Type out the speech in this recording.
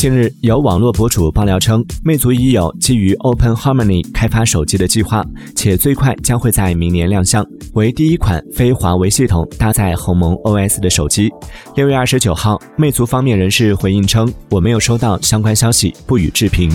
近日有网络博主爆料称魅族已有基于 open harmony 开发手机的计划且最快将会在明年亮相为第一款非华为系统搭载鸿蒙 os 的手机。六月二十九号魅族方面人士回应称我没有收到相关消息不予置评。